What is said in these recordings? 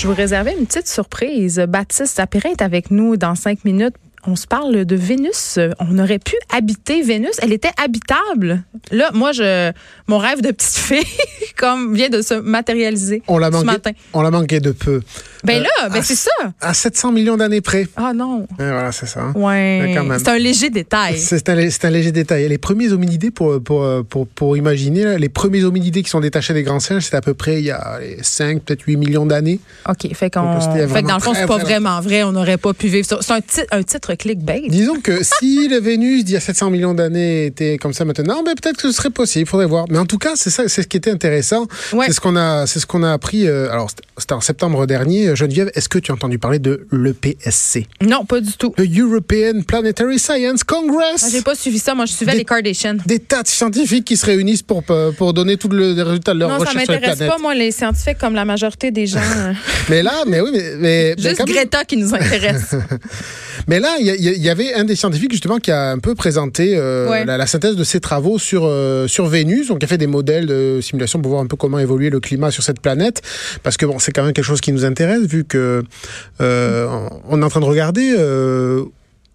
Je vous réservais une petite surprise. Baptiste Sapira est avec nous dans cinq minutes on se parle de Vénus. On aurait pu habiter Vénus. Elle était habitable. Là, moi, je, mon rêve de petite fille, comme vient de se matérialiser on l'a ce matin. On l'a manqué de peu. Ben là, ben c'est ça. À 700 millions d'années près. Ah non. voilà, c'est ça. hein. Ouais. C'est un léger détail. C'est un, c'est un léger détail. Les premiers hominidés, pour, pour, pour, pour imaginer, là, les premiers hominidés qui sont détachés des grands singes, c'était à peu près il y a allez, 5, peut-être 8 millions d'années. OK. Fait, qu'on, fait que dans le fond, c'est pas vraiment vrai. On n'aurait pas pu vivre ça. C'est un, un titre clickbait. Disons que si le Vénus d'il y a 700 millions d'années était comme ça maintenant, ben peut-être que ce serait possible, il faudrait voir. Mais en tout cas, c'est ça, c'est ce qui était intéressant. Ouais. C'est ce qu'on a, c'est ce qu'on a appris. euh, alors, c'était- en septembre dernier. Geneviève, est-ce que tu as entendu parler de l'EPSC, Non, pas du tout. le European Planetary Science Congress Ah, J'ai pas suivi ça. Moi, je suivais Des- les Kardashians. Des tas de scientifiques qui se réunissent pour pour donner tous le- les résultats de leur Non, ça recherche sur les m'intéresse planètes. pas, moi, les scientifiques, comme la majorité des gens. euh, Mais là, mais oui, mais, mais, mais Juste même- Greta qui nous intéresse. Mais là, il y, avait un des scientifiques justement qui a un peu présenté euh, Ouais. la, la synthèse de ses travaux sur euh, sur Vénus. Donc, il a fait des modèles de simulation pour voir un peu comment évoluer le climat sur cette planète, parce que bon, c'est quand même quelque chose qui nous intéresse vu que euh, on est en train de regarder.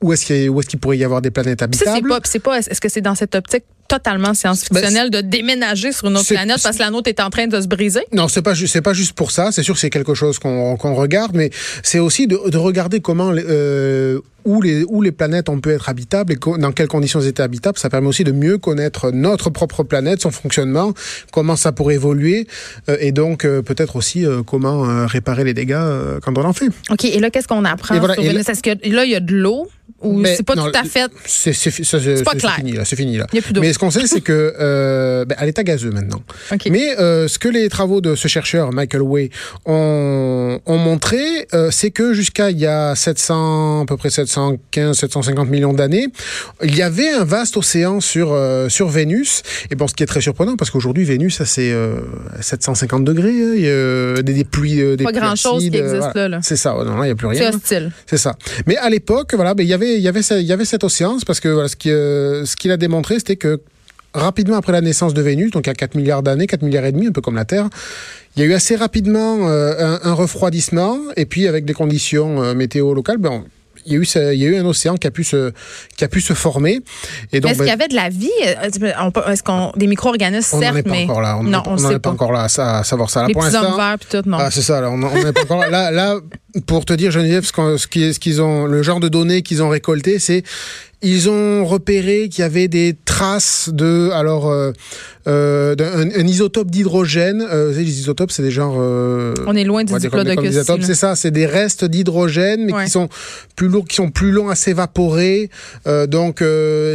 Où est-ce qu'il est-ce qu'il pourrait y avoir des planètes Puis ça, c'est habitables pas, puis c'est pas, est-ce que c'est dans cette optique totalement science-fictionnelle de déménager sur une autre planète parce que la nôtre est en train de se briser? Non, c'est pas c'est pas juste pour ça. C'est sûr que c'est quelque chose qu'on qu'on regarde, mais c'est aussi de, de regarder comment euh, où les où les planètes ont pu être habitables et dans quelles conditions elles étaient habitables. Ça permet aussi de mieux connaître notre propre planète, son fonctionnement, comment ça pourrait évoluer, euh, et donc euh, peut-être aussi comment réparer les dégâts quand on en fait. OK, et là, qu'est-ce qu'on apprend Et voilà? Est-ce que là, il y a de l'eau? Ou c'est pas non, tout à fait. C'est c'est c'est- pas c'est- clair. c'est fini là, c'est fini là. Il y a plus. Mais ce qu'on sait, c'est que euh, ben, à l'état gazeux maintenant. OK. Mais euh, ce que les travaux de ce chercheur, Michael Way, ont, ont montré, euh, c'est que jusqu'à il y a 700, à peu près 715, 750 millions d'années, il y avait un vaste océan sur, sur Vénus. Et bon, ce qui est très surprenant, parce qu'aujourd'hui, Vénus, ça c'est euh, 750 degrés, hein, il y a, des, des pluies, des Pas pluies grand-chose qui existe voilà. là. là. C'est ça, non, là, il n'y a plus C'est rien. hostile. C'est ça. Mais à l'époque, voilà, ben, il y avait, il y avait, ce- il y avait cet océan, c'est parce que voilà, ce qui, euh, ce qu'il a démontré, c'était que rapidement après la naissance de Vénus, donc a 4 milliards d'années, 4 milliards et demi, un peu comme la Terre, il y a eu assez rapidement euh, un, un refroidissement, et puis avec des conditions euh, météo locales, ben, on- il y, a eu ce- il y a eu un océan qui a pu se, qui a pu se former. Et donc, Est-ce ben, qu'il y avait de la vie? Est-ce qu'on des micro-organismes, on n'en est pas mais. encore là. On n'en on est pas, pas. encore là à, sa- à savoir ça. Là, Les pour petits hommes verts, puis tout, non. Ah, c'est ça, là, on n'est pas encore là. là. Là, pour te dire, Geneviève, ce qu'ils ont, le genre de données qu'ils ont récolté, c'est ils ont repéré qu'il y avait des traces de, alors, euh, euh, d'un un, un isotope d'hydrogène. Euh, vous savez, les isotopes, c'est des genres. euh, on est loin des- diplodocus. isotopes, c'est ça, c'est des restes d'hydrogène, mais Ouais. qui sont plus lourds, qui sont plus longs à s'évaporer. Donc,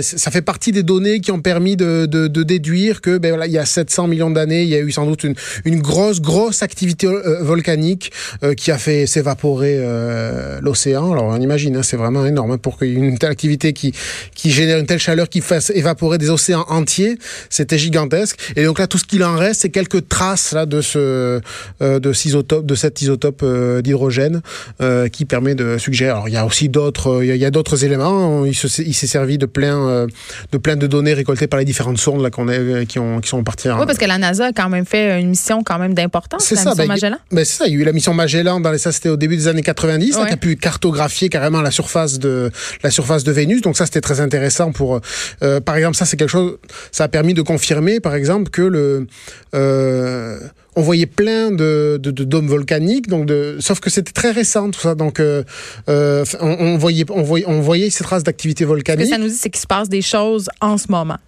ça fait partie des données qui ont permis de, de, de déduire que, ben voilà, il y a 700 millions d'années, il y a eu sans doute une, une grosse, grosse activité volcanique qui a fait s'évaporer euh, l'océan. Alors, on imagine, hein, c'est vraiment énorme hein, pour qu'il y ait une telle activité qui, qui génère une telle chaleur qui fasse évaporer des océans entiers. C'était gigantesque. Et donc là, tout ce qu'il en reste, c'est quelques traces là de ce euh, de, cet isotope, de cet isotope euh, d'hydrogène qui permet de suggérer. Alors il y a aussi d'autres, il y a- d'autres éléments. Il se- il s'est servi de plein de plein de données récoltées par les différentes sondes là qu'on euh, qui ont qui sont parties. Oui, parce que la NASA a quand même fait une mission quand même d'importance, C'est la ça, mission ben, Magellan. Ben c'est ça, il y a eu la mission Magellan, dans les, ça c'était au début des années 90, là, Ouais. qui a pu cartographier carrément la surface de la surface de Vénus. Donc ça c'était très intéressant pour, euh, par exemple, ça c'est quelque chose, ça a permis de confirmer, par exemple, que le, euh, on voyait plein de, de, de dômes volcaniques, donc de, sauf que c'était très récent tout ça, donc euh, on, on voyait, on voyait, on voyait ces traces d'activité Ce que volcanique. ça nous dit, c'est qu'il se passe des choses en ce moment.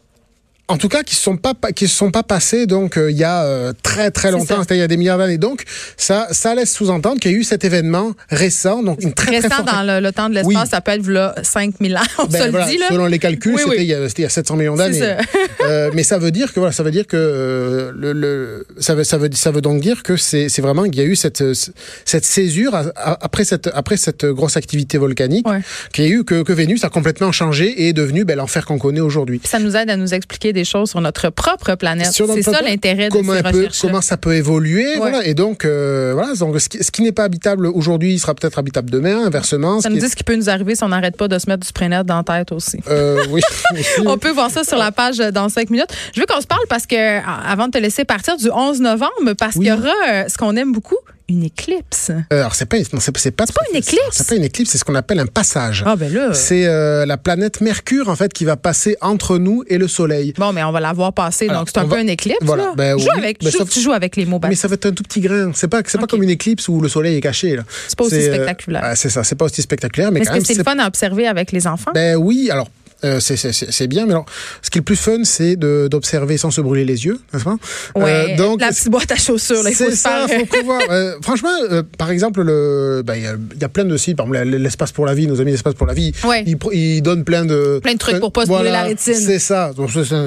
En tout cas, qui ne sont pas qui se sont pas passés donc euh, il y a euh, très très longtemps, c'était il y a des milliards d'années. Donc ça ça laisse sous-entendre qu'il y a eu cet événement récent, donc une très très Récent forte dans le, le temps de l'espace, Oui. ça peut être là, 5000 ans, on Ben, se le dit. Là. Selon les calculs, Oui, c'était oui. il, y a- c'était il y a 700 millions d'années. Euh, mais ça veut dire que voilà, ça veut dire que euh, le, le- ça veut ça veut ça veut donc dire que c'est vraiment qu'il y a eu cette cette césure à- à- après cette après cette grosse activité volcanique Ouais. qu'il y a eu que, que Vénus a complètement changé et est devenu ben, l'enfer qu'on connaît aujourd'hui. Ça nous aide à nous expliquer des choses sur notre propre planète. C'est ça l'intérêt de ces recherches. comment ça peut évoluer. Voilà. Et donc, euh, voilà, donc ce qui, n'est pas habitable aujourd'hui sera peut-être habitable demain, inversement. Ça nous dit ce qui peut nous arriver si on n'arrête pas de se mettre du Sprinette dans la tête aussi. euh, oui, aussi. On peut voir ça sur la page dans cinq minutes. Je veux qu'on se parle parce que, avant de te laisser partir, du 11 novembre, parce Oui. qu'il y aura euh, ce qu'on aime beaucoup, une éclipse. Euh, alors c'est pas, non, c'est, c'est pas, C'est pas une éclipse. C'est pas une éclipse, c'est ce qu'on appelle un passage. Ah ben là. C'est euh, la planète Mercure en fait qui va passer entre nous et le Soleil. Bon, mais on va la voir passer, Alors, donc c'est un peu une éclipse. Voilà, là. ben Joue oui, avec, ben joue- tu joues avec les mots. Mais ça va être un tout petit grain. C'est pas, c'est pas comme une éclipse où le soleil est caché. Là. C'est pas aussi euh, spectaculaire. ah, c'est ça, c'est pas aussi spectaculaire, mais Est-ce quand que même. c'est le fun à observer avec les enfants? Ben oui, alors. Euh, c'est- bien, mais alors, ce qui est le plus fun, c'est de- d'observer sans se brûler les yeux, n'est-ce pas? Ouais, Euh, donc, la petite boîte à chaussures, là, il faut c'est ça, faire. faut prévoir. Euh, franchement, euh, par exemple, le, ben, il y, a- il y a plein de sites, par exemple, l'espace pour la vie, nos amis l'espace pour la vie, Ouais. ils, donnent plein de Plein de trucs pour pas se brûler la rétine. C'est ça.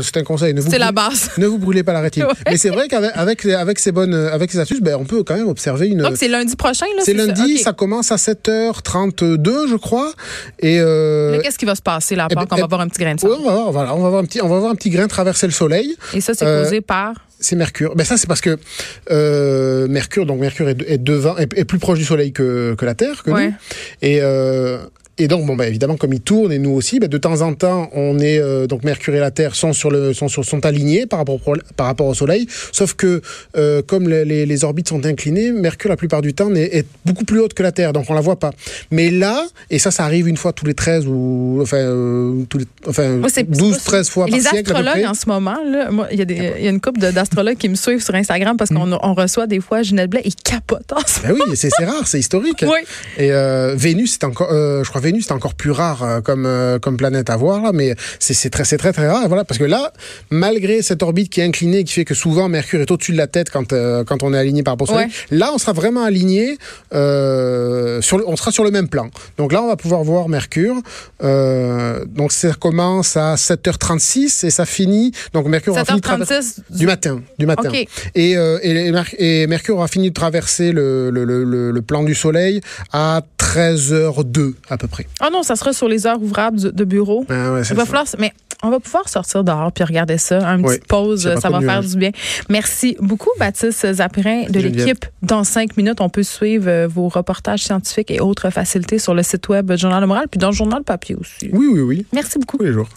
C'est un- conseil. Ne vous C'est la base. Ne vous brûlez pas la rétine. Ouais. Mais c'est vrai qu'avec avec, avec ces bonnes, avec ces astuces, ben, on peut quand même observer une. Donc, c'est lundi prochain, là? c'est lundi, ça? commence à 7h32, je crois. Et euh, Là, Qu'est-ce qui va se passer là, à part ben, eh- va voir un petit grain de sable? on va voir, voilà, on va voir un petit, on va voir un petit grain traverser le soleil. Et ça, c'est Euh, causé par? C'est Mercure. Ben ça, c'est parce que euh, Mercure, donc Mercure est, est devant, est, est plus proche du Soleil que, que la Terre, que Ouais. nous. Et euh, et donc, bon, ben, évidemment, comme il tourne et nous aussi, ben, de temps en temps, on est euh, donc Mercure et la Terre sont sur le sont sur sont alignés par rapport au, par rapport au Soleil. Sauf que euh, comme les, les, les orbites sont inclinées, Mercure la plupart du temps est, est beaucoup plus haute que la Terre, donc on la voit pas. Mais là, et ça, ça arrive une fois tous les 13 ou enfin euh, tous les, enfin Moi, c'est- 12 c'est pas- 13 fois Les par siècle à peu astrologues en ce moment, il y a, des- y a une couple d'astrologues qui me suivent sur Instagram parce Mm. qu'on on reçoit des fois Ginette Blais, ils capotent en ce Ben oui, c'est rare, c'est historique. Oui. Et Vénus, c'est encore, je crois Vénus, c'est encore plus rare euh, comme euh, comme planète à voir là, mais c'est très c'est très très rare. Voilà, parce que là, malgré cette orbite qui est inclinée, qui fait que souvent Mercure est au-dessus de la tête quand euh, quand on est aligné par rapport au Soleil, là, on sera vraiment aligné, euh, sur, le- on sera sur le même plan. Donc là, on va pouvoir voir Mercure. Euh, donc ça commence à 7h36 et ça finit. Donc Mercure aura fini de traverser 7h36 du matin, du matin. OK. Et, et, et Mercure aura fini de traverser le, le, le, le- le plan du Soleil à 13h02 à peu près. Ah non, ça sera sur les heures ouvrables de, de bureau. Ah ouais, Il va ça. falloir, mais on va pouvoir sortir dehors puis regarder ça. Une Oui, petite pause, ça va faire hein. du bien. Merci beaucoup, Baptiste Zapirin de l'équipe. Dans cinq minutes, on peut suivre euh, vos reportages scientifiques et autres facilités sur le site web Journal Le Moral, puis dans le journal papier aussi. Oui, oui, oui. Merci beaucoup. Tous les jours.